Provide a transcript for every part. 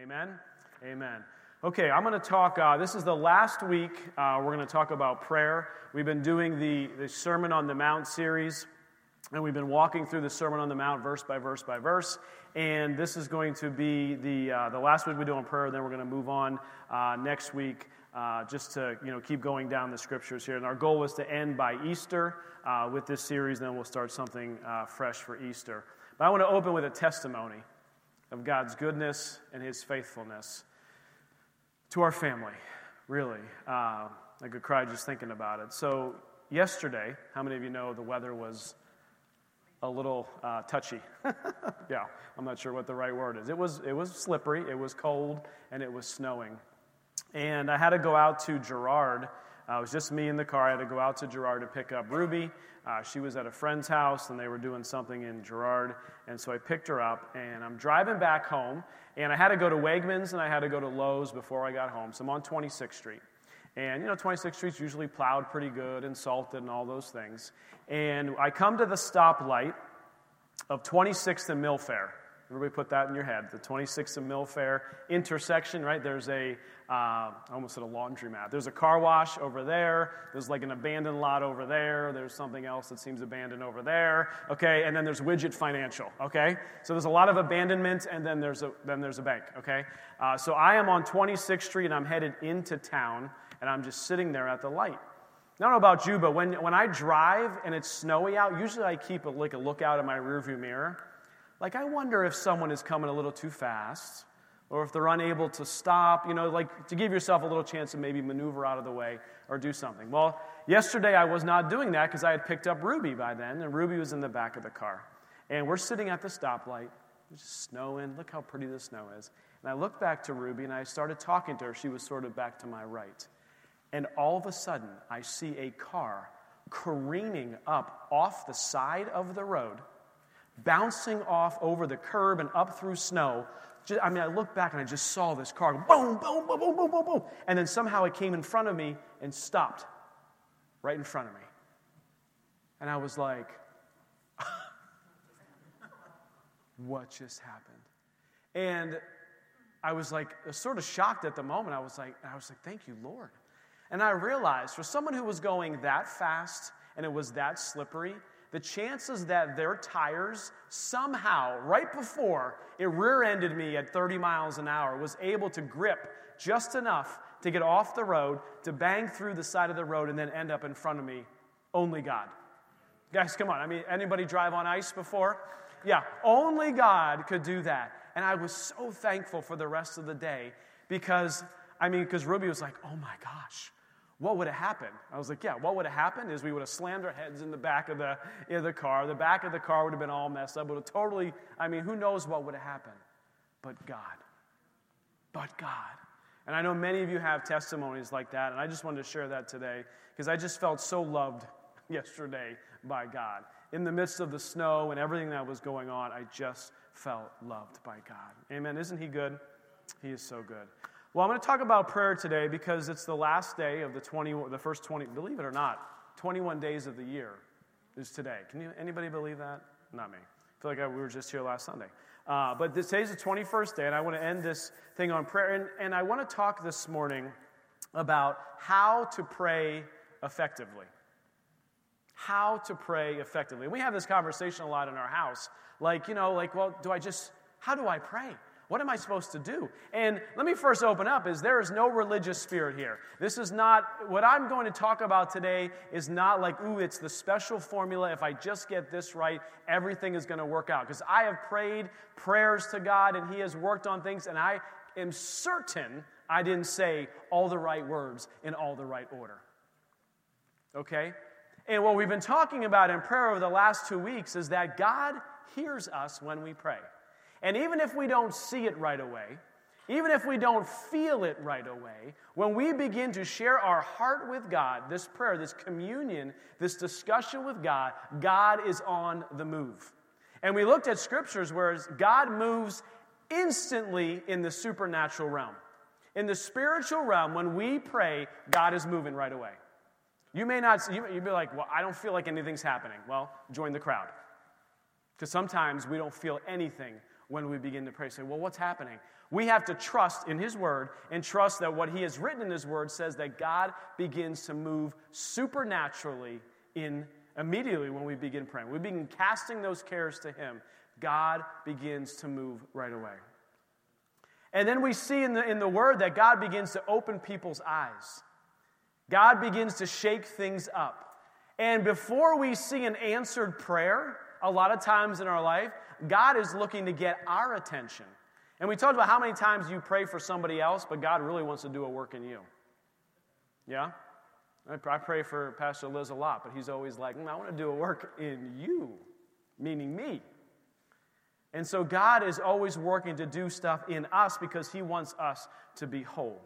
Amen? Amen. Okay, I'm going to talk. Uh, this is the last week. Uh, we're going to talk about prayer. We've been doing the, the Sermon on the Mount series, and we've been walking through the Sermon on the Mount verse by verse by verse. And this is going to be the, uh, the last week we do on prayer. Then we're going to move on uh, next week uh, just to you know, keep going down the scriptures here. And our goal was to end by Easter uh, with this series, then we'll start something uh, fresh for Easter. But I want to open with a testimony of God's goodness and His faithfulness to our family, really. Uh, I could cry just thinking about it. So, yesterday, how many of you know the weather was a little uh, touchy? yeah, I'm not sure what the right word is. It was, it was slippery, it was cold, and it was snowing. And I had to go out to Girard. Uh, it was just me in the car. I had to go out to Girard to pick up Ruby. Uh, she was at a friend's house and they were doing something in Girard. And so I picked her up and I'm driving back home. And I had to go to Wegmans and I had to go to Lowe's before I got home. So I'm on 26th Street. And, you know, 26th Street's usually plowed pretty good and salted and all those things. And I come to the stoplight of 26th and Millfair. Everybody put that in your head. The 26th and Millfair intersection, right? There's a, uh, I almost said a laundromat. There's a car wash over there. There's like an abandoned lot over there. There's something else that seems abandoned over there. Okay, and then there's Widget Financial. Okay, so there's a lot of abandonment, and then there's a then there's a bank. Okay, uh, so I am on 26th Street, and I'm headed into town, and I'm just sitting there at the light. I don't know about you, but when, when I drive and it's snowy out, usually I keep a, like a lookout in my rearview mirror. Like, I wonder if someone is coming a little too fast or if they're unable to stop, you know, like to give yourself a little chance to maybe maneuver out of the way or do something. Well, yesterday I was not doing that because I had picked up Ruby by then, and Ruby was in the back of the car. And we're sitting at the stoplight. It's snowing. Look how pretty the snow is. And I looked back to Ruby and I started talking to her. She was sort of back to my right. And all of a sudden, I see a car careening up off the side of the road bouncing off over the curb and up through snow. Just, I mean, I looked back and I just saw this car boom, boom, boom, boom, boom, boom, boom. And then somehow it came in front of me and stopped right in front of me. And I was like, what just happened? And I was like, uh, sort of shocked at the moment. I was like, I was like, thank you, Lord. And I realized for someone who was going that fast and it was that slippery, the chances that their tires somehow, right before it rear ended me at 30 miles an hour, was able to grip just enough to get off the road, to bang through the side of the road, and then end up in front of me, only God. Guys, come on. I mean, anybody drive on ice before? Yeah, only God could do that. And I was so thankful for the rest of the day because, I mean, because Ruby was like, oh my gosh, what would have happened? I was like, yeah, what would have happened is we would have slammed our heads in the back of the, in the car. The back of the car would have been all messed up. Would have totally, I mean, who knows what would have happened? But God. But God. And I know many of you have testimonies like that, and I just wanted to share that today because I just felt so loved yesterday by God. In the midst of the snow and everything that was going on, I just felt loved by God. Amen. Isn't He good? He is so good. Well, I'm going to talk about prayer today because it's the last day of the 20, the first 20, believe it or not, 21 days of the year is today. Can you, anybody believe that? Not me. I feel like I, we were just here last Sunday. Uh, but this, today's the 21st day, and I want to end this thing on prayer. And, and I want to talk this morning about how to pray effectively. How to pray effectively. We have this conversation a lot in our house. Like, you know, like, well, do I just, how do I pray? What am I supposed to do? And let me first open up is there is no religious spirit here. This is not what I'm going to talk about today is not like, ooh, it's the special formula. If I just get this right, everything is going to work out. Because I have prayed prayers to God and He has worked on things, and I am certain I didn't say all the right words in all the right order. Okay? And what we've been talking about in prayer over the last two weeks is that God hears us when we pray. And even if we don't see it right away, even if we don't feel it right away, when we begin to share our heart with God, this prayer, this communion, this discussion with God, God is on the move. And we looked at scriptures where God moves instantly in the supernatural realm. In the spiritual realm, when we pray, God is moving right away. You may not, you'd be like, well, I don't feel like anything's happening. Well, join the crowd. Because sometimes we don't feel anything when we begin to pray. Say, well, what's happening? We have to trust in His Word and trust that what He has written in His Word says that God begins to move supernaturally in immediately when we begin praying. We begin casting those cares to Him. God begins to move right away. And then we see in the, in the Word that God begins to open people's eyes. God begins to shake things up. And before we see an answered prayer, a lot of times in our life, God is looking to get our attention. And we talked about how many times you pray for somebody else, but God really wants to do a work in you. Yeah? I pray for Pastor Liz a lot, but he's always like, mm, I want to do a work in you, meaning me. And so God is always working to do stuff in us because he wants us to be whole.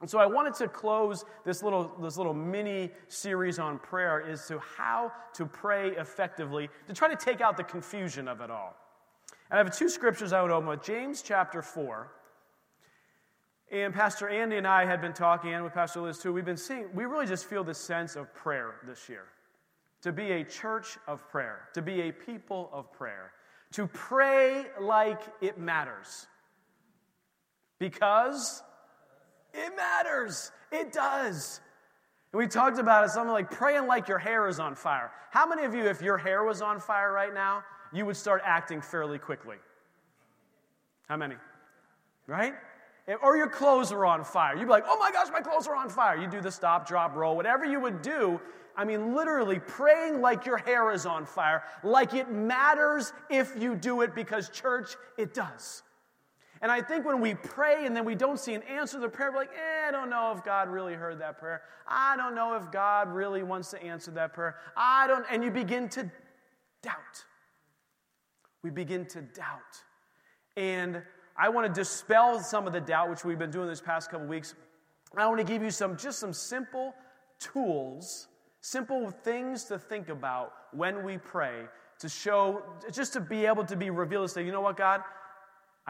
And so I wanted to close this little, this little mini series on prayer is to how to pray effectively, to try to take out the confusion of it all. And I have two scriptures I would open with James chapter 4. And Pastor Andy and I had been talking, and with Pastor Liz too, we've been seeing, we really just feel the sense of prayer this year. To be a church of prayer, to be a people of prayer, to pray like it matters. Because it matters. It does. And we talked about it, something like praying like your hair is on fire. How many of you, if your hair was on fire right now, you would start acting fairly quickly? How many? Right? Or your clothes are on fire. You'd be like, oh my gosh, my clothes are on fire. You do the stop, drop, roll, whatever you would do. I mean, literally praying like your hair is on fire, like it matters if you do it because, church, it does. And I think when we pray and then we don't see an answer to the prayer, we're like, eh, I don't know if God really heard that prayer. I don't know if God really wants to answer that prayer. I don't, and you begin to doubt. We begin to doubt. And I want to dispel some of the doubt, which we've been doing this past couple weeks. I want to give you some, just some simple tools, simple things to think about when we pray to show, just to be able to be revealed and say, you know what, God,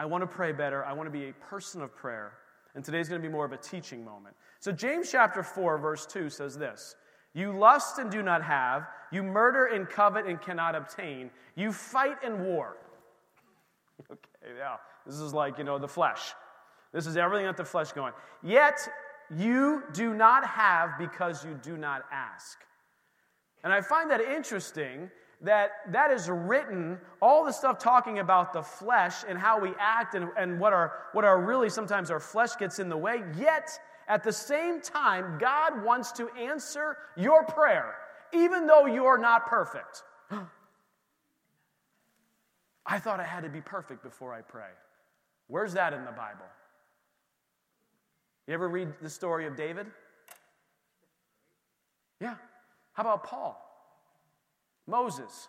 I want to pray better. I want to be a person of prayer. And today's going to be more of a teaching moment. So, James chapter 4, verse 2 says this You lust and do not have, you murder and covet and cannot obtain, you fight and war. okay, yeah. This is like, you know, the flesh. This is everything that the flesh going. Yet you do not have because you do not ask. And I find that interesting that that is written, all the stuff talking about the flesh and how we act and, and what, our what are really sometimes our flesh gets in the way, yet at the same time, God wants to answer your prayer, even though you're not perfect. I thought I had to be perfect before I pray. Where's that in the Bible? You ever read the story of David? Yeah. How about Paul? Moses.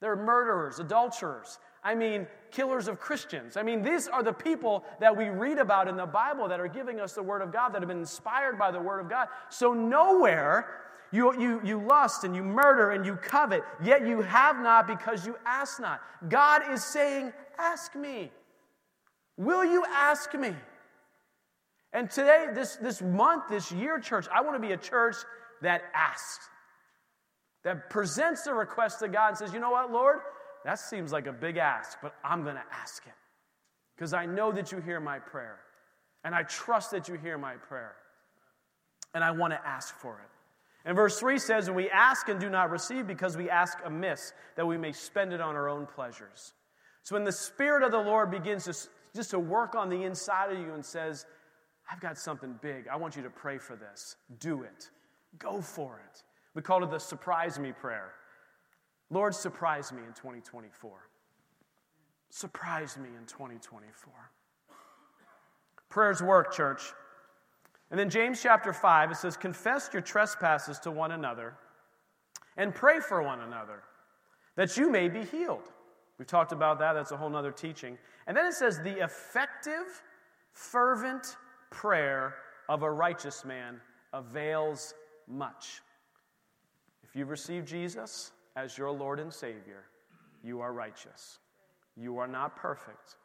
They're murderers, adulterers. I mean, killers of Christians. I mean, these are the people that we read about in the Bible that are giving us the Word of God, that have been inspired by the Word of God. So, nowhere you, you, you lust and you murder and you covet, yet you have not because you ask not. God is saying, Ask me. Will you ask me? And today, this, this month, this year, church, I want to be a church that asks that presents a request to God and says, You know what, Lord? That seems like a big ask, but I'm going to ask it because I know that you hear my prayer and I trust that you hear my prayer and I want to ask for it. And verse 3 says, And we ask and do not receive because we ask amiss, that we may spend it on our own pleasures. So when the Spirit of the Lord begins to, just to work on the inside of you and says, I've got something big, I want you to pray for this, do it, go for it. We call it the surprise me prayer. Lord, surprise me in 2024. Surprise me in 2024. Prayers work, church. And then James chapter 5, it says, Confess your trespasses to one another and pray for one another that you may be healed. We've talked about that. That's a whole other teaching. And then it says, The effective, fervent prayer of a righteous man avails much. If you've received Jesus as your Lord and Savior, you are righteous. You are not perfect.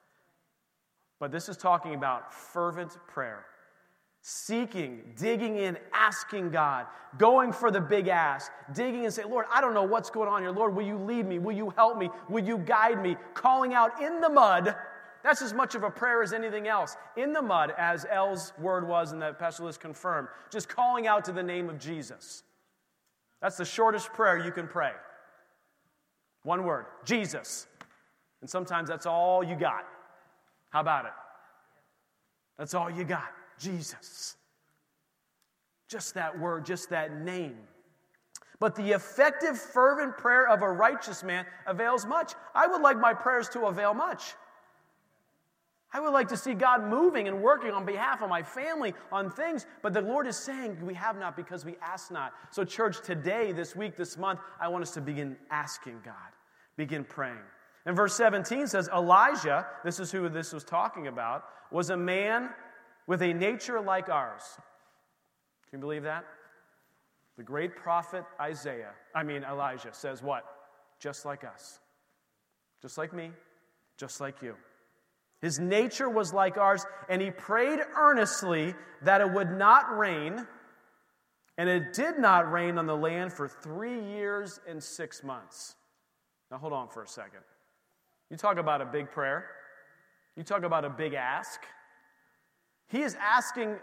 But this is talking about fervent prayer. seeking, digging in, asking God, going for the big ask, digging and say, Lord, I don't know what's going on here. Lord, will you lead me? Will you help me? Will you guide me? Calling out in the mud. That's as much of a prayer as anything else. In the mud, as L's word was and that Pastor Liz confirmed, just calling out to the name of Jesus. That's the shortest prayer you can pray. One word, Jesus. And sometimes that's all you got. How about it? That's all you got. Jesus. Just that word, just that name. But the effective, fervent prayer of a righteous man avails much. I would like my prayers to avail much. I would like to see God moving and working on behalf of my family on things, but the Lord is saying we have not because we ask not. So, church, today, this week, this month, I want us to begin asking God, begin praying. And verse 17 says, Elijah, this is who this was talking about, was a man with a nature like ours. Can you believe that? The great prophet Isaiah, I mean Elijah, says what? Just like us. Just like me, just like you. His nature was like ours, and he prayed earnestly that it would not rain. And it did not rain on the land for three years and six months. Now, hold on for a second. You talk about a big prayer, you talk about a big ask. He is asking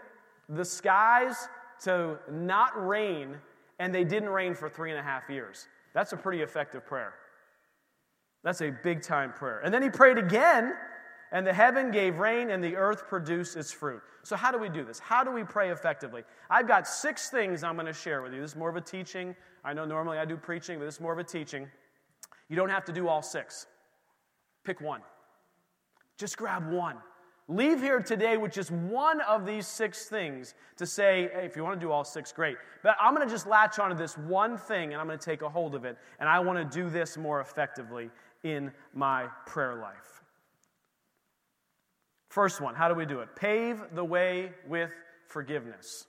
the skies to not rain, and they didn't rain for three and a half years. That's a pretty effective prayer. That's a big time prayer. And then he prayed again, and the heaven gave rain, and the earth produced its fruit. So, how do we do this? How do we pray effectively? I've got six things I'm going to share with you. This is more of a teaching. I know normally I do preaching, but this is more of a teaching. You don't have to do all six. Pick one. Just grab one. Leave here today with just one of these six things to say, hey, if you want to do all six, great. But I'm going to just latch onto this one thing and I'm going to take a hold of it. And I want to do this more effectively in my prayer life. First one, how do we do it? Pave the way with forgiveness.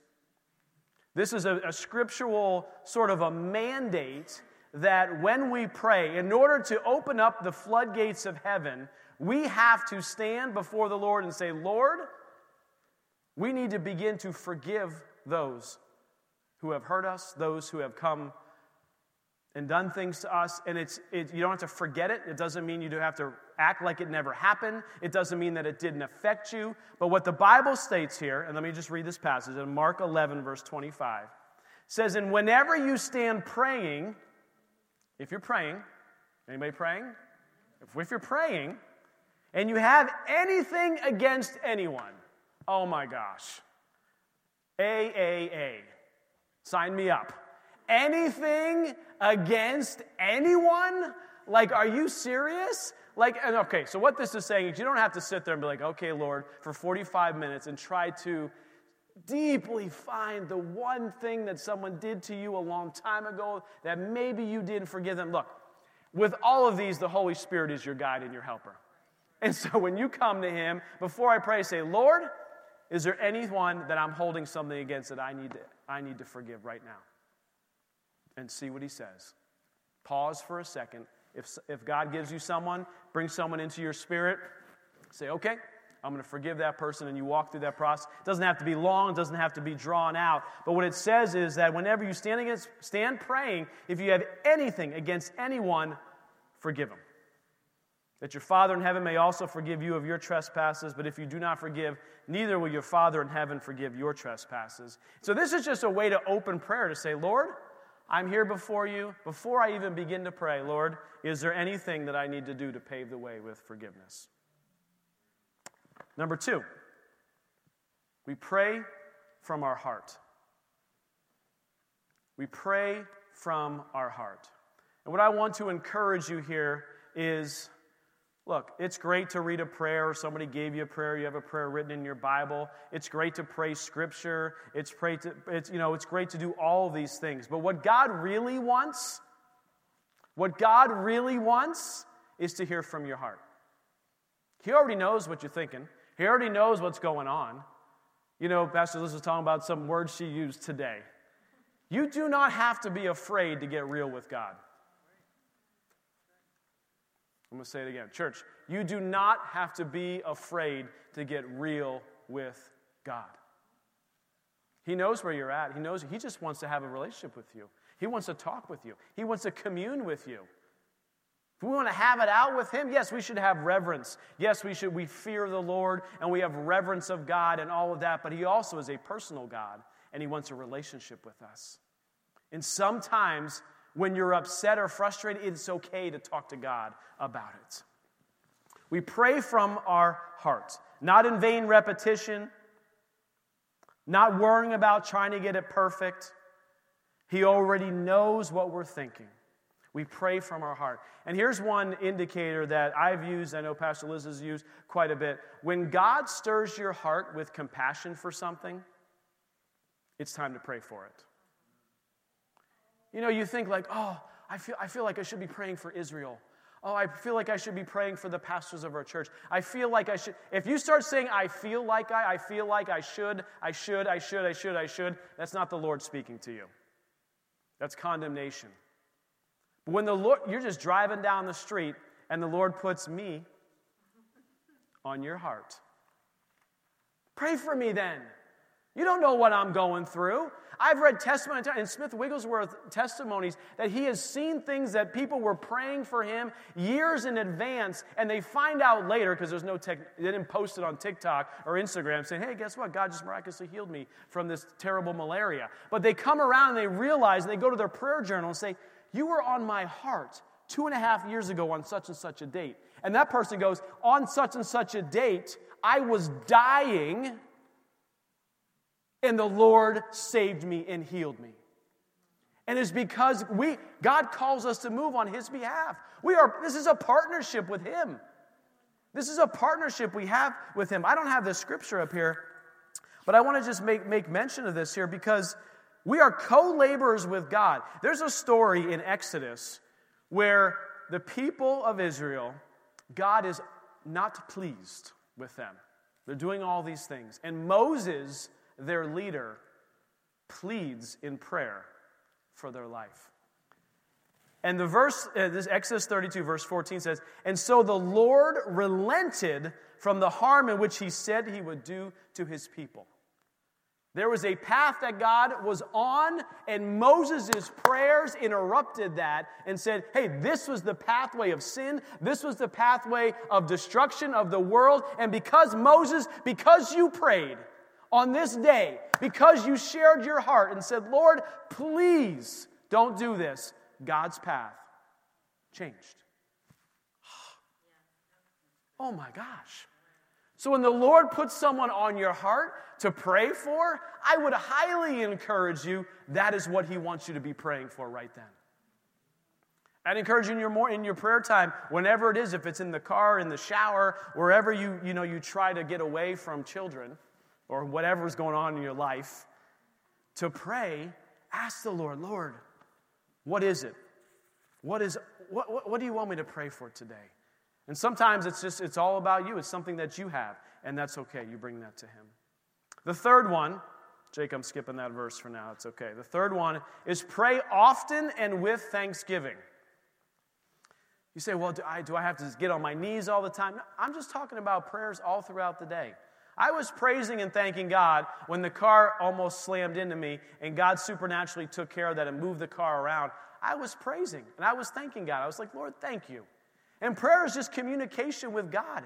This is a, a scriptural sort of a mandate that when we pray, in order to open up the floodgates of heaven, we have to stand before the Lord and say, Lord, we need to begin to forgive those who have hurt us, those who have come and done things to us. And it's, it, you don't have to forget it. It doesn't mean you do have to act like it never happened. It doesn't mean that it didn't affect you. But what the Bible states here, and let me just read this passage in Mark 11, verse 25, says, And whenever you stand praying, if you're praying, anybody praying? If, if you're praying, and you have anything against anyone, oh my gosh. AAA. Sign me up. Anything against anyone? Like, are you serious? Like, and okay, so what this is saying is you don't have to sit there and be like, okay, Lord, for 45 minutes and try to deeply find the one thing that someone did to you a long time ago that maybe you didn't forgive them. Look, with all of these, the Holy Spirit is your guide and your helper. And so when you come to Him, before I pray, say, Lord, is there anyone that I'm holding something against that I need to, I need to forgive right now? And see what He says. Pause for a second. If, if God gives you someone, bring someone into your spirit, say, okay, I'm going to forgive that person, and you walk through that process. It doesn't have to be long, it doesn't have to be drawn out. But what it says is that whenever you stand against, stand praying, if you have anything against anyone, forgive them that your Father in heaven may also forgive you of your trespasses, but if you do not forgive, neither will your Father in heaven forgive your trespasses. So, this is just a way to open prayer to say, Lord, I'm here before you. Before I even begin to pray, Lord, is there anything that I need to do to pave the way with forgiveness? Number two, we pray from our heart. We pray from our heart. And what I want to encourage you here is Look, it's great to read a prayer. Somebody gave you a prayer. You have a prayer written in your Bible. It's great to pray scripture. It's, great to, it's, you know, it's great to do all these things. But what God really wants, what God really wants is to hear from your heart. He already knows what you're thinking. He already knows what's going on. You know, Pastor Liz was talking about some words she used today. You do not have to be afraid to get real with God. I'm going to say it again. Church, you do not have to be afraid to get real with God. He knows where you're at. He knows he just wants to have a relationship with you. He wants to talk with you. He wants to commune with you. If we want to have it out with him, yes, we should have reverence. Yes, we should we fear the Lord and we have reverence of God and all of that, but he also is a personal God and he wants a relationship with us. And sometimes when you're upset or frustrated, it's okay to talk to God about it. We pray from our heart, not in vain repetition, not worrying about trying to get it perfect. He already knows what we're thinking. We pray from our heart. And here's one indicator that I've used, I know Pastor Liz has used quite a bit. When God stirs your heart with compassion for something, it's time to pray for it. You know, you think like, oh, I feel, I feel like I should be praying for Israel. Oh, I feel like I should be praying for the pastors of our church. I feel like I should. If you start saying, I feel like I, I feel like I should, I should, I should, I should, I should, that's not the Lord speaking to you. That's condemnation. But when the Lord, you're just driving down the street and the Lord puts me on your heart. Pray for me then. You don't know what I'm going through. I've read testimony in Smith Wigglesworth testimonies that he has seen things that people were praying for him years in advance, and they find out later because there's no tech, they didn't post it on TikTok or Instagram saying, "Hey, guess what? God just miraculously healed me from this terrible malaria." But they come around and they realize, and they go to their prayer journal and say, "You were on my heart two and a half years ago on such and such a date," and that person goes, "On such and such a date, I was dying." And the Lord saved me and healed me. And it's because we God calls us to move on his behalf. We are this is a partnership with him. This is a partnership we have with him. I don't have the scripture up here, but I want to just make, make mention of this here because we are co-laborers with God. There's a story in Exodus where the people of Israel, God is not pleased with them. They're doing all these things. And Moses their leader pleads in prayer for their life. And the verse, uh, this Exodus 32, verse 14 says, And so the Lord relented from the harm in which he said he would do to his people. There was a path that God was on, and Moses' prayers interrupted that and said, Hey, this was the pathway of sin. This was the pathway of destruction of the world. And because Moses, because you prayed, on this day because you shared your heart and said, Lord, please don't do this, God's path changed. Oh my gosh. So when the Lord puts someone on your heart to pray for, I would highly encourage you that is what he wants you to be praying for right then. I'd encourage you in your more in your prayer time, whenever it is, if it's in the car, in the shower, wherever you you know you try to get away from children, or whatever's going on in your life, to pray, ask the Lord, Lord, what is it? What, is, what, what, what do you want me to pray for today? And sometimes it's just, it's all about you. It's something that you have, and that's okay. You bring that to Him. The third one, Jake, I'm skipping that verse for now. It's okay. The third one is pray often and with thanksgiving. You say, well, do I, do I have to get on my knees all the time? No, I'm just talking about prayers all throughout the day. I was praising and thanking God when the car almost slammed into me and God supernaturally took care of that and moved the car around. I was praising and I was thanking God. I was like, Lord, thank you. And prayer is just communication with God.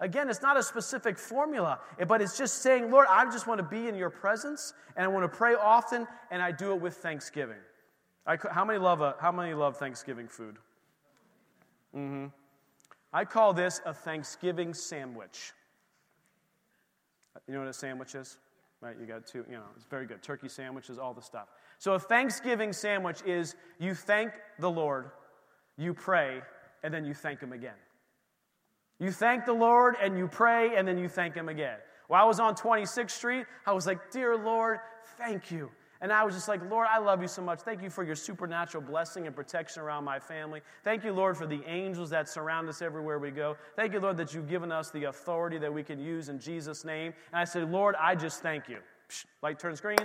Again, it's not a specific formula, but it's just saying, Lord, I just want to be in your presence and I want to pray often and I do it with thanksgiving. I, how, many love a, how many love Thanksgiving food? Mm-hmm. I call this a Thanksgiving sandwich. You know what a sandwich is? Right? You got two, you know, it's very good. Turkey sandwiches, all the stuff. So a Thanksgiving sandwich is you thank the Lord, you pray, and then you thank Him again. You thank the Lord and you pray, and then you thank Him again. While I was on 26th Street, I was like, Dear Lord, thank you. And I was just like, Lord, I love you so much. Thank you for your supernatural blessing and protection around my family. Thank you, Lord, for the angels that surround us everywhere we go. Thank you, Lord, that you've given us the authority that we can use in Jesus' name. And I said, Lord, I just thank you. Psh, light turns green,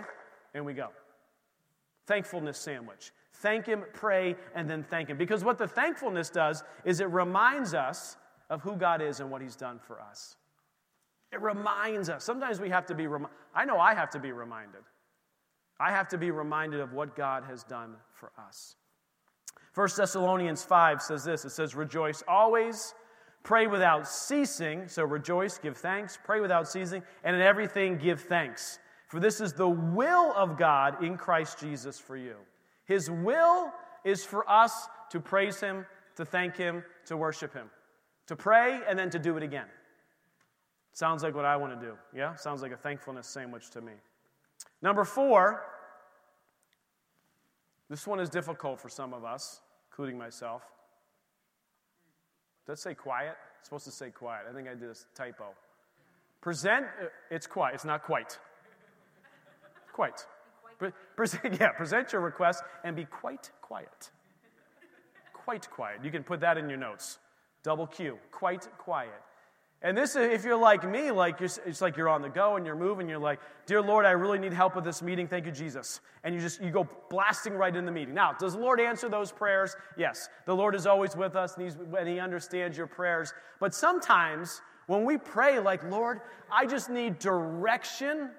and we go. Thankfulness sandwich. Thank Him, pray, and then thank Him. Because what the thankfulness does is it reminds us of who God is and what He's done for us. It reminds us. Sometimes we have to be, I know I have to be reminded. I have to be reminded of what God has done for us. 1 Thessalonians 5 says this it says, Rejoice always, pray without ceasing. So rejoice, give thanks, pray without ceasing, and in everything give thanks. For this is the will of God in Christ Jesus for you. His will is for us to praise Him, to thank Him, to worship Him, to pray, and then to do it again. Sounds like what I want to do. Yeah? Sounds like a thankfulness sandwich to me. Number four, this one is difficult for some of us, including myself. Does it say quiet? It's supposed to say quiet. I think I did a typo. Present, uh, it's quiet. It's not quite. Quite. present, yeah, present your request and be quite quiet. Quite quiet. You can put that in your notes. Double Q. Quite quiet. And this, if you're like me, like you're, it's like you're on the go and you're moving. You're like, "Dear Lord, I really need help with this meeting. Thank you, Jesus." And you just you go blasting right in the meeting. Now, does the Lord answer those prayers? Yes, the Lord is always with us, and, and He understands your prayers. But sometimes when we pray, like, "Lord, I just need direction,"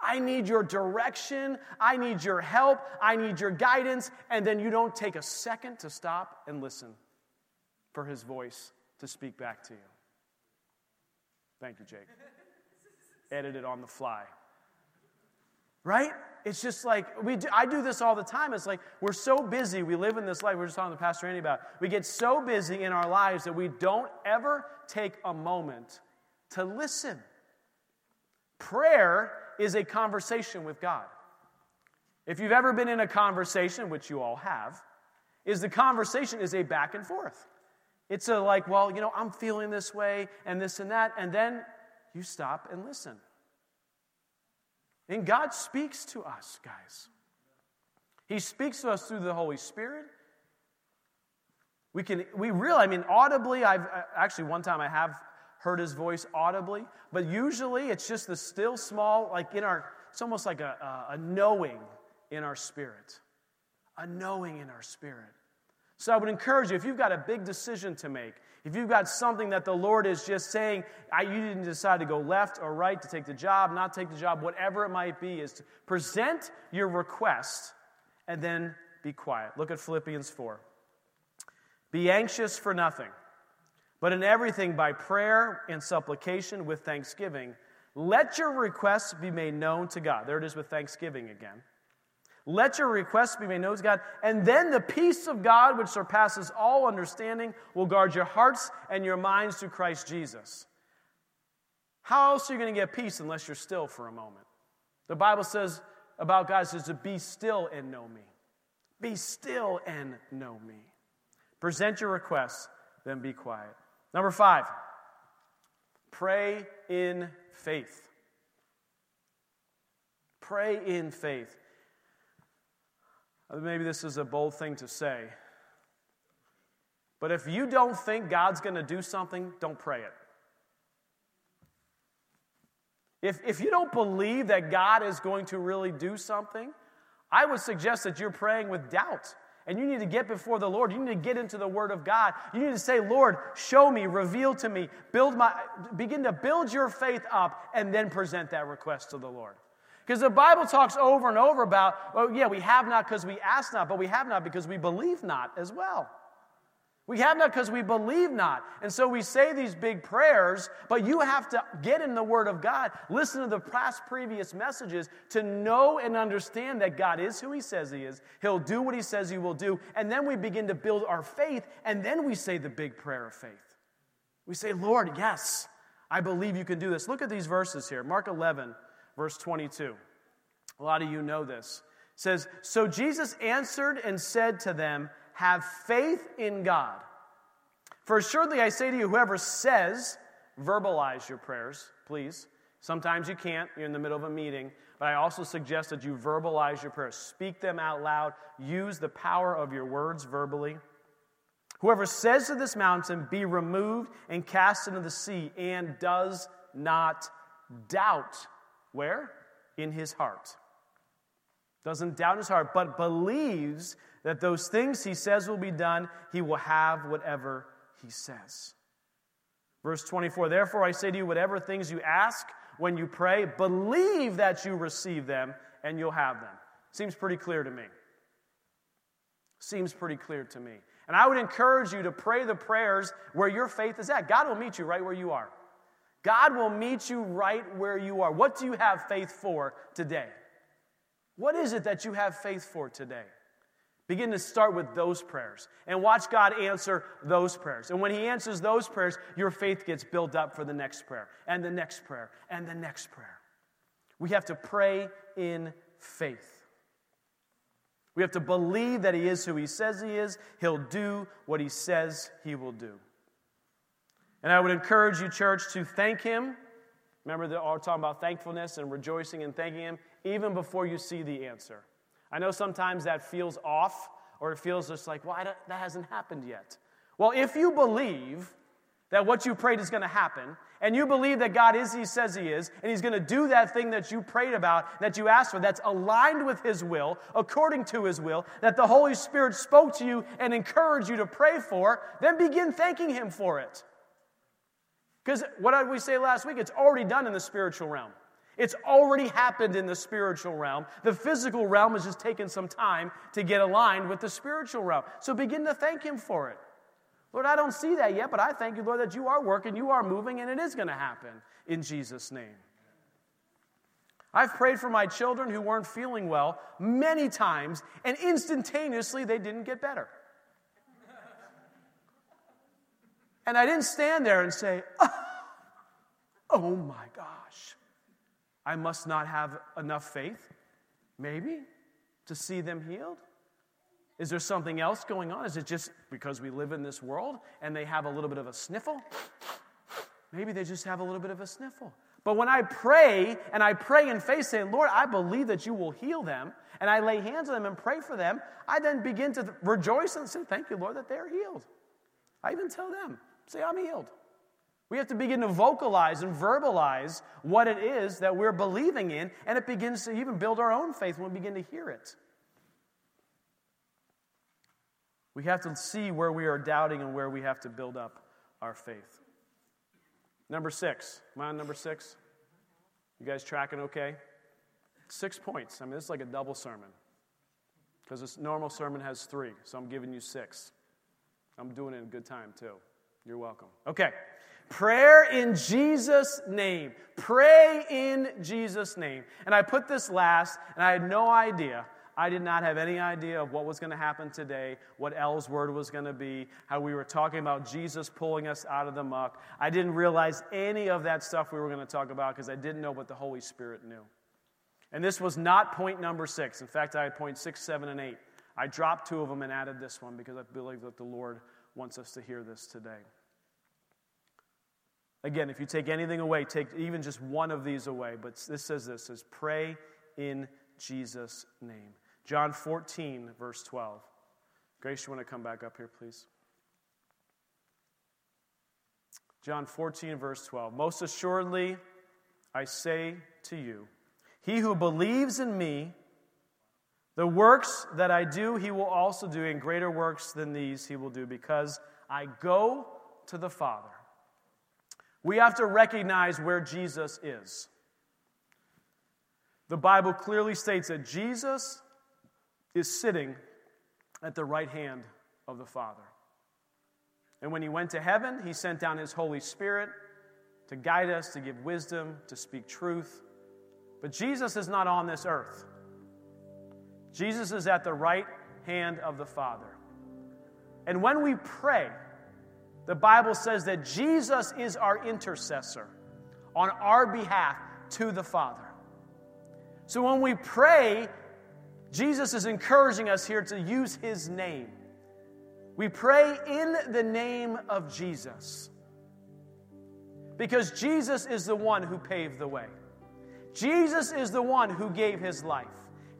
I need your direction. I need your help. I need your guidance. And then you don't take a second to stop and listen for his voice to speak back to you. Thank you, Jake. Edited on the fly. Right? It's just like we do, I do this all the time. It's like we're so busy. We live in this life. We are just talking to Pastor Andy about. We get so busy in our lives that we don't ever take a moment to listen. Prayer is a conversation with God. If you've ever been in a conversation, which you all have, is the conversation is a back and forth. It's a like, well, you know, I'm feeling this way and this and that, and then you stop and listen. And God speaks to us, guys. He speaks to us through the Holy Spirit. We can, we really, I mean, audibly, I've uh, actually one time I have heard his voice audibly, but usually it's just the still small, like in our, it's almost like a, a, knowing in our spirit. A knowing in our spirit. So I would encourage you, if you've got a big decision to make, if you've got something that the Lord is just saying, you didn't decide to go left or right, to take the job, not take the job, whatever it might be, is to present your request and then be quiet. Look at Philippians 4. Be anxious for nothing but in everything by prayer and supplication with thanksgiving, let your requests be made known to God. There it is with thanksgiving again. Let your requests be made known to God, and then the peace of God, which surpasses all understanding, will guard your hearts and your minds through Christ Jesus. How else are you going to get peace unless you're still for a moment? The Bible says about God says to be still and know me. Be still and know me. Present your requests, then be quiet. Number five, pray in faith. Pray in faith. Uh, maybe this is a bold thing to say, but if you don't think God's going to do something, don't pray it. If, if you don't believe that God is going to really do something, I would suggest that you're praying with doubt. And you need to get before the Lord. You need to get into the Word of God. You need to say, Lord, show me, reveal to me, build my, begin to build your faith up, and then present that request to the Lord. Because the Bible talks over and over about, well, yeah, we have not because we ask not, but we have not because we believe not as well. We have not because we believe not. And so we say these big prayers, but you have to get in the Word of God, listen to the past previous messages to know and understand that God is who He says He is. He'll do what He says He will do. And then we begin to build our faith, and then we say the big prayer of faith. We say, Lord, yes, I believe you can do this. Look at these verses here Mark 11, verse 22. A lot of you know this. It says, So Jesus answered and said to them, have faith in God. For assuredly I say to you, whoever says, verbalize your prayers, please. Sometimes you can't, you're in the middle of a meeting, but I also suggest that you verbalize your prayers. Speak them out loud, use the power of your words verbally. Whoever says to this mountain, Be removed and cast into the sea, and does not doubt. Where? In his heart. Doesn't doubt his heart, but believes that those things he says will be done, he will have whatever he says. Verse 24 Therefore I say to you, whatever things you ask when you pray, believe that you receive them and you'll have them. Seems pretty clear to me. Seems pretty clear to me. And I would encourage you to pray the prayers where your faith is at. God will meet you right where you are. God will meet you right where you are. What do you have faith for today? What is it that you have faith for today? Begin to start with those prayers and watch God answer those prayers. And when He answers those prayers, your faith gets built up for the next prayer, and the next prayer, and the next prayer. We have to pray in faith. We have to believe that He is who He says He is. He'll do what He says He will do. And I would encourage you, church, to thank Him. Remember, that we're talking about thankfulness and rejoicing and thanking Him even before you see the answer. I know sometimes that feels off or it feels just like, why well, that hasn't happened yet. Well, if you believe that what you prayed is going to happen, and you believe that God is He says He is, and He's going to do that thing that you prayed about, that you asked for, that's aligned with His will, according to His will, that the Holy Spirit spoke to you and encouraged you to pray for, then begin thanking Him for it. Because what did we say last week? It's already done in the spiritual realm. It's already happened in the spiritual realm. The physical realm has just taken some time to get aligned with the spiritual realm. So begin to thank Him for it. Lord, I don't see that yet, but I thank you, Lord, that you are working, you are moving, and it is going to happen in Jesus' name. I've prayed for my children who weren't feeling well many times, and instantaneously they didn't get better. And I didn't stand there and say, oh, my gosh, I must not have enough faith, maybe, to see them healed. Is there something else going on? Is it just because we live in this world and they have a little bit of a sniffle? Maybe they just have a little bit of a sniffle. But when I pray and I pray in faith, saying, Lord, I believe that you will heal them, and I lay hands on them and pray for them, I then begin to rejoice and say, Thank you, Lord, that they're healed. I even tell them, Say, I'm healed. We have to begin to vocalize and verbalize what it is that we're believing in, and it begins to even build our own faith when we begin to hear it. We have to see where we are doubting and where we have to build up our faith. Number six. Am I on number six? You guys tracking okay? Six points. I mean, this is like a double sermon because this normal sermon has three, so I'm giving you six. I'm doing it in good time, too. You're welcome. Okay. Prayer in Jesus' name. Pray in Jesus' name. And I put this last, and I had no idea I did not have any idea of what was going to happen today, what L's word was going to be, how we were talking about Jesus pulling us out of the muck. I didn't realize any of that stuff we were going to talk about because I didn't know what the Holy Spirit knew. And this was not point number six. In fact, I had point six, seven, and eight. I dropped two of them and added this one because I believe that the Lord wants us to hear this today. Again, if you take anything away, take even just one of these away. But this says this says, pray in Jesus' name. John 14, verse 12. Grace, you want to come back up here, please? John 14, verse 12. Most assuredly, I say to you, he who believes in me, the works that I do, he will also do, and greater works than these he will do, because I go to the Father. We have to recognize where Jesus is. The Bible clearly states that Jesus is sitting at the right hand of the Father. And when he went to heaven, he sent down his Holy Spirit to guide us, to give wisdom, to speak truth. But Jesus is not on this earth. Jesus is at the right hand of the Father. And when we pray, the Bible says that Jesus is our intercessor on our behalf to the Father. So when we pray, Jesus is encouraging us here to use his name. We pray in the name of Jesus because Jesus is the one who paved the way. Jesus is the one who gave his life.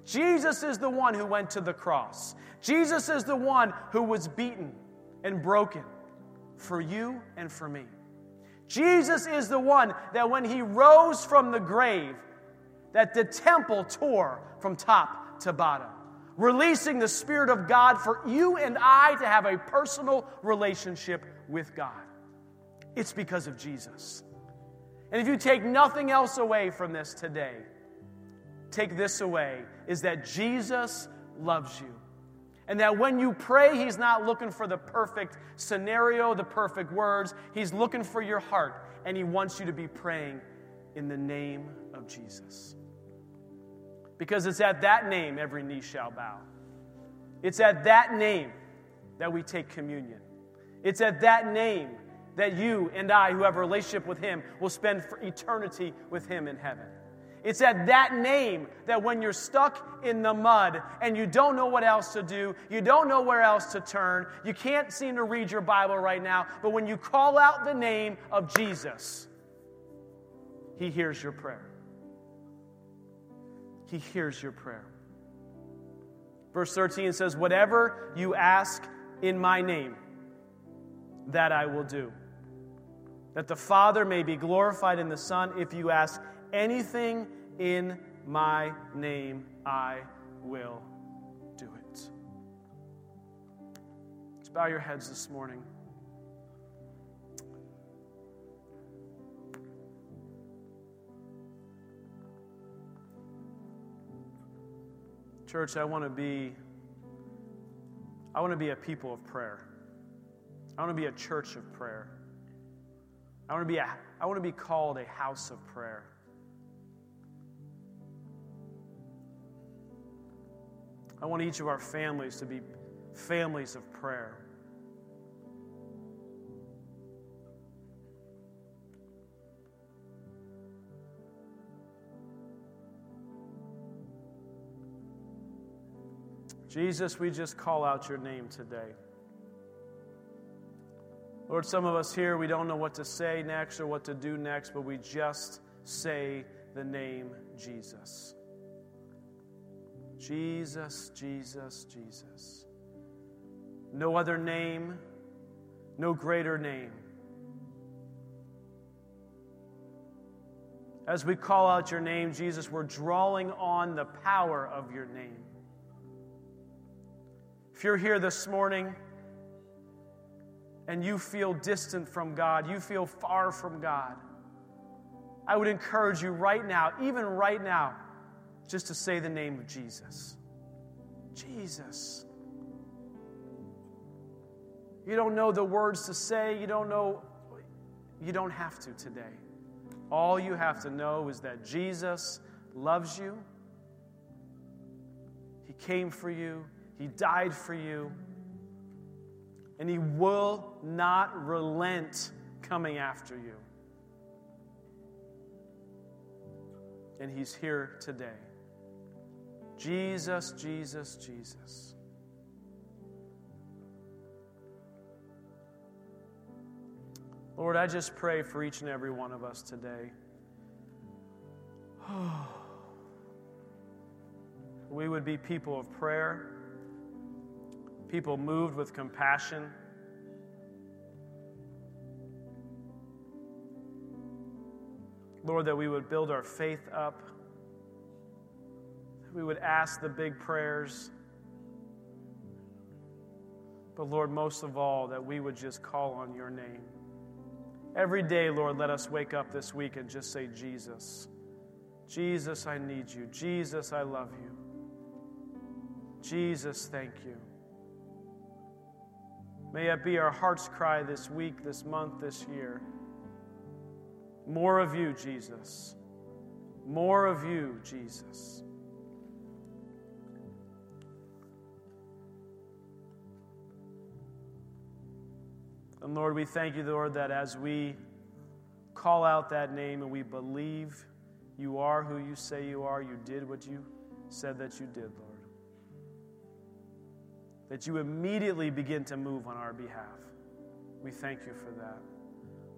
Jesus is the one who went to the cross. Jesus is the one who was beaten and broken for you and for me. Jesus is the one that when he rose from the grave, that the temple tore from top to bottom, releasing the Spirit of God for you and I to have a personal relationship with God. It's because of Jesus. And if you take nothing else away from this today, take this away is that Jesus loves you. And that when you pray, He's not looking for the perfect scenario, the perfect words. He's looking for your heart, and He wants you to be praying in the name of Jesus. Because it's at that name every knee shall bow. It's at that name that we take communion. It's at that name that you and I, who have a relationship with Him, will spend for eternity with Him in heaven. It's at that name that when you're stuck in the mud and you don't know what else to do, you don't know where else to turn, you can't seem to read your Bible right now, but when you call out the name of Jesus, He hears your prayer. He hears your prayer. Verse 13 says, Whatever you ask in my name, that I will do. That the Father may be glorified in the Son if you ask anything in my name, I will do it. Let's bow your heads this morning. Church, I want to be I want to be a people of prayer. I want to be a church of prayer. I want to be a I want to be called a house of prayer. I want each of our families to be families of prayer. Jesus, we just call out your name today. Lord, some of us here, we don't know what to say next or what to do next, but we just say the name Jesus. Jesus, Jesus, Jesus. No other name, no greater name. As we call out your name, Jesus, we're drawing on the power of your name. If you're here this morning and you feel distant from God, you feel far from God, I would encourage you right now, even right now, just to say the name of Jesus. Jesus. You don't know the words to say, you don't know, you don't have to today. All you have to know is that Jesus loves you, He came for you, He died for you, and He will not relent coming after you. And He's here today. Jesus, Jesus, Jesus. Lord, I just pray for each and every one of us today. we would be people of prayer, people moved with compassion. Lord, that we would build our faith up we would ask the big prayers. But Lord, most of all, that we would just call on your name. Every day, Lord, let us wake up this week and just say, Jesus. Jesus, I need you. Jesus, I love you. Jesus, thank you. May it be our heart's cry this week, this month, this year. More of you, Jesus. More of you, Jesus. And Lord, we thank you, Lord, that as we call out that name and we believe you are who you say you are, you did what you said that you did, Lord. That you immediately begin to move on our behalf. We thank you for that.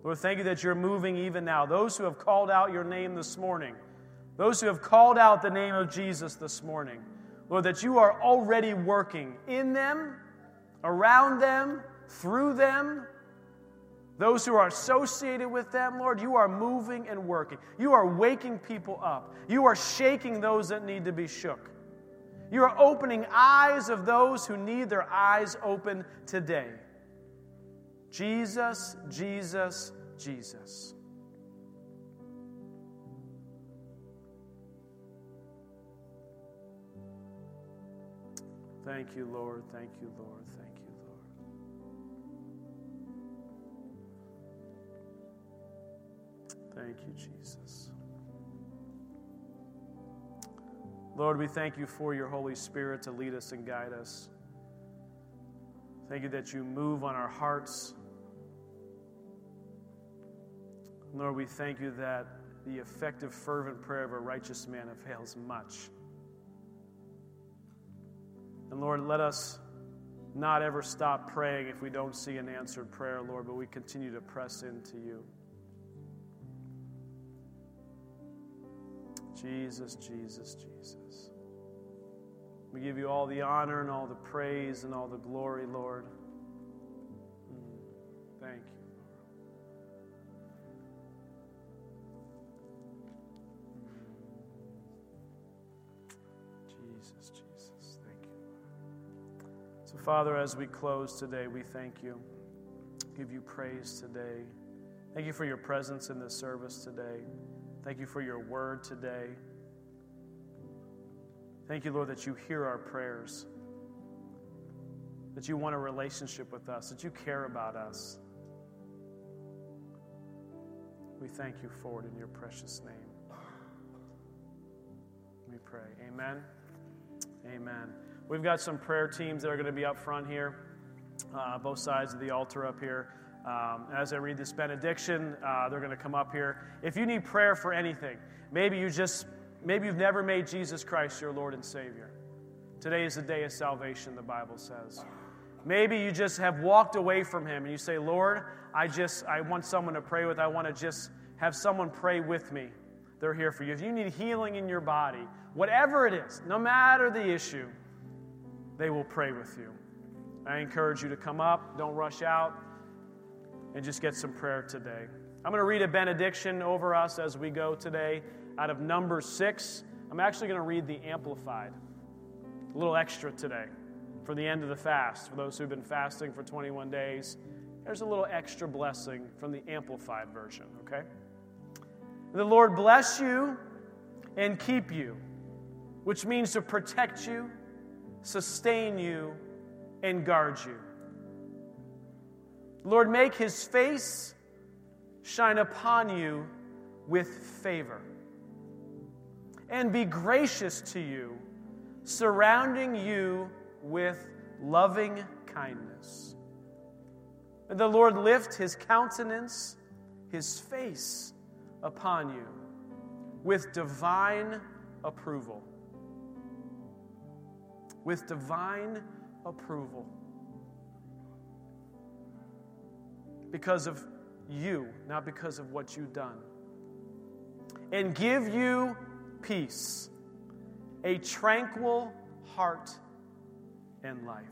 Lord, thank you that you're moving even now. Those who have called out your name this morning, those who have called out the name of Jesus this morning, Lord, that you are already working in them, around them, through them, those who are associated with them, Lord, you are moving and working. You are waking people up. You are shaking those that need to be shook. You are opening eyes of those who need their eyes open today. Jesus, Jesus, Jesus. Thank you, Lord. Thank you, Lord. Thank you, Thank you, Jesus. Lord, we thank you for your Holy Spirit to lead us and guide us. Thank you that you move on our hearts. Lord, we thank you that the effective, fervent prayer of a righteous man avails much. And Lord, let us not ever stop praying if we don't see an answered prayer, Lord, but we continue to press into you. Jesus, Jesus, Jesus. We give you all the honor and all the praise and all the glory, Lord. Mm, thank you. Jesus, Jesus, thank you. So, Father, as we close today, we thank you. Give you praise today. Thank you for your presence in this service today. Thank you for your word today. Thank you, Lord, that you hear our prayers, that you want a relationship with us, that you care about us. We thank you for it in your precious name. We pray. Amen. Amen. We've got some prayer teams that are going to be up front here, uh, both sides of the altar up here. Um, as I read this benediction, uh, they're going to come up here. If you need prayer for anything, maybe you just maybe you've never made Jesus Christ your Lord and Savior. Today is the day of salvation, the Bible says. Maybe you just have walked away from Him and you say, Lord, I just I want someone to pray with. I want to just have someone pray with me. They're here for you. If you need healing in your body, whatever it is, no matter the issue, they will pray with you. I encourage you to come up. Don't rush out and just get some prayer today. I'm going to read a benediction over us as we go today out of Numbers six. I'm actually going to read the Amplified, a little extra today for the end of the fast. For those who've been fasting for 21 days, there's a little extra blessing from the Amplified version, okay? The Lord bless you and keep you, which means to protect you, sustain you, and guard you. Lord, make his face shine upon you with favor and be gracious to you, surrounding you with loving kindness. And the Lord lift his countenance, his face upon you with divine approval. With divine approval. Because of you, not because of what you've done. And give you peace, a tranquil heart and life.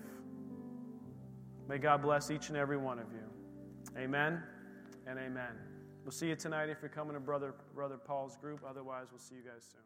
May God bless each and every one of you. Amen and amen. We'll see you tonight if you're coming to Brother, Brother Paul's group. Otherwise, we'll see you guys soon.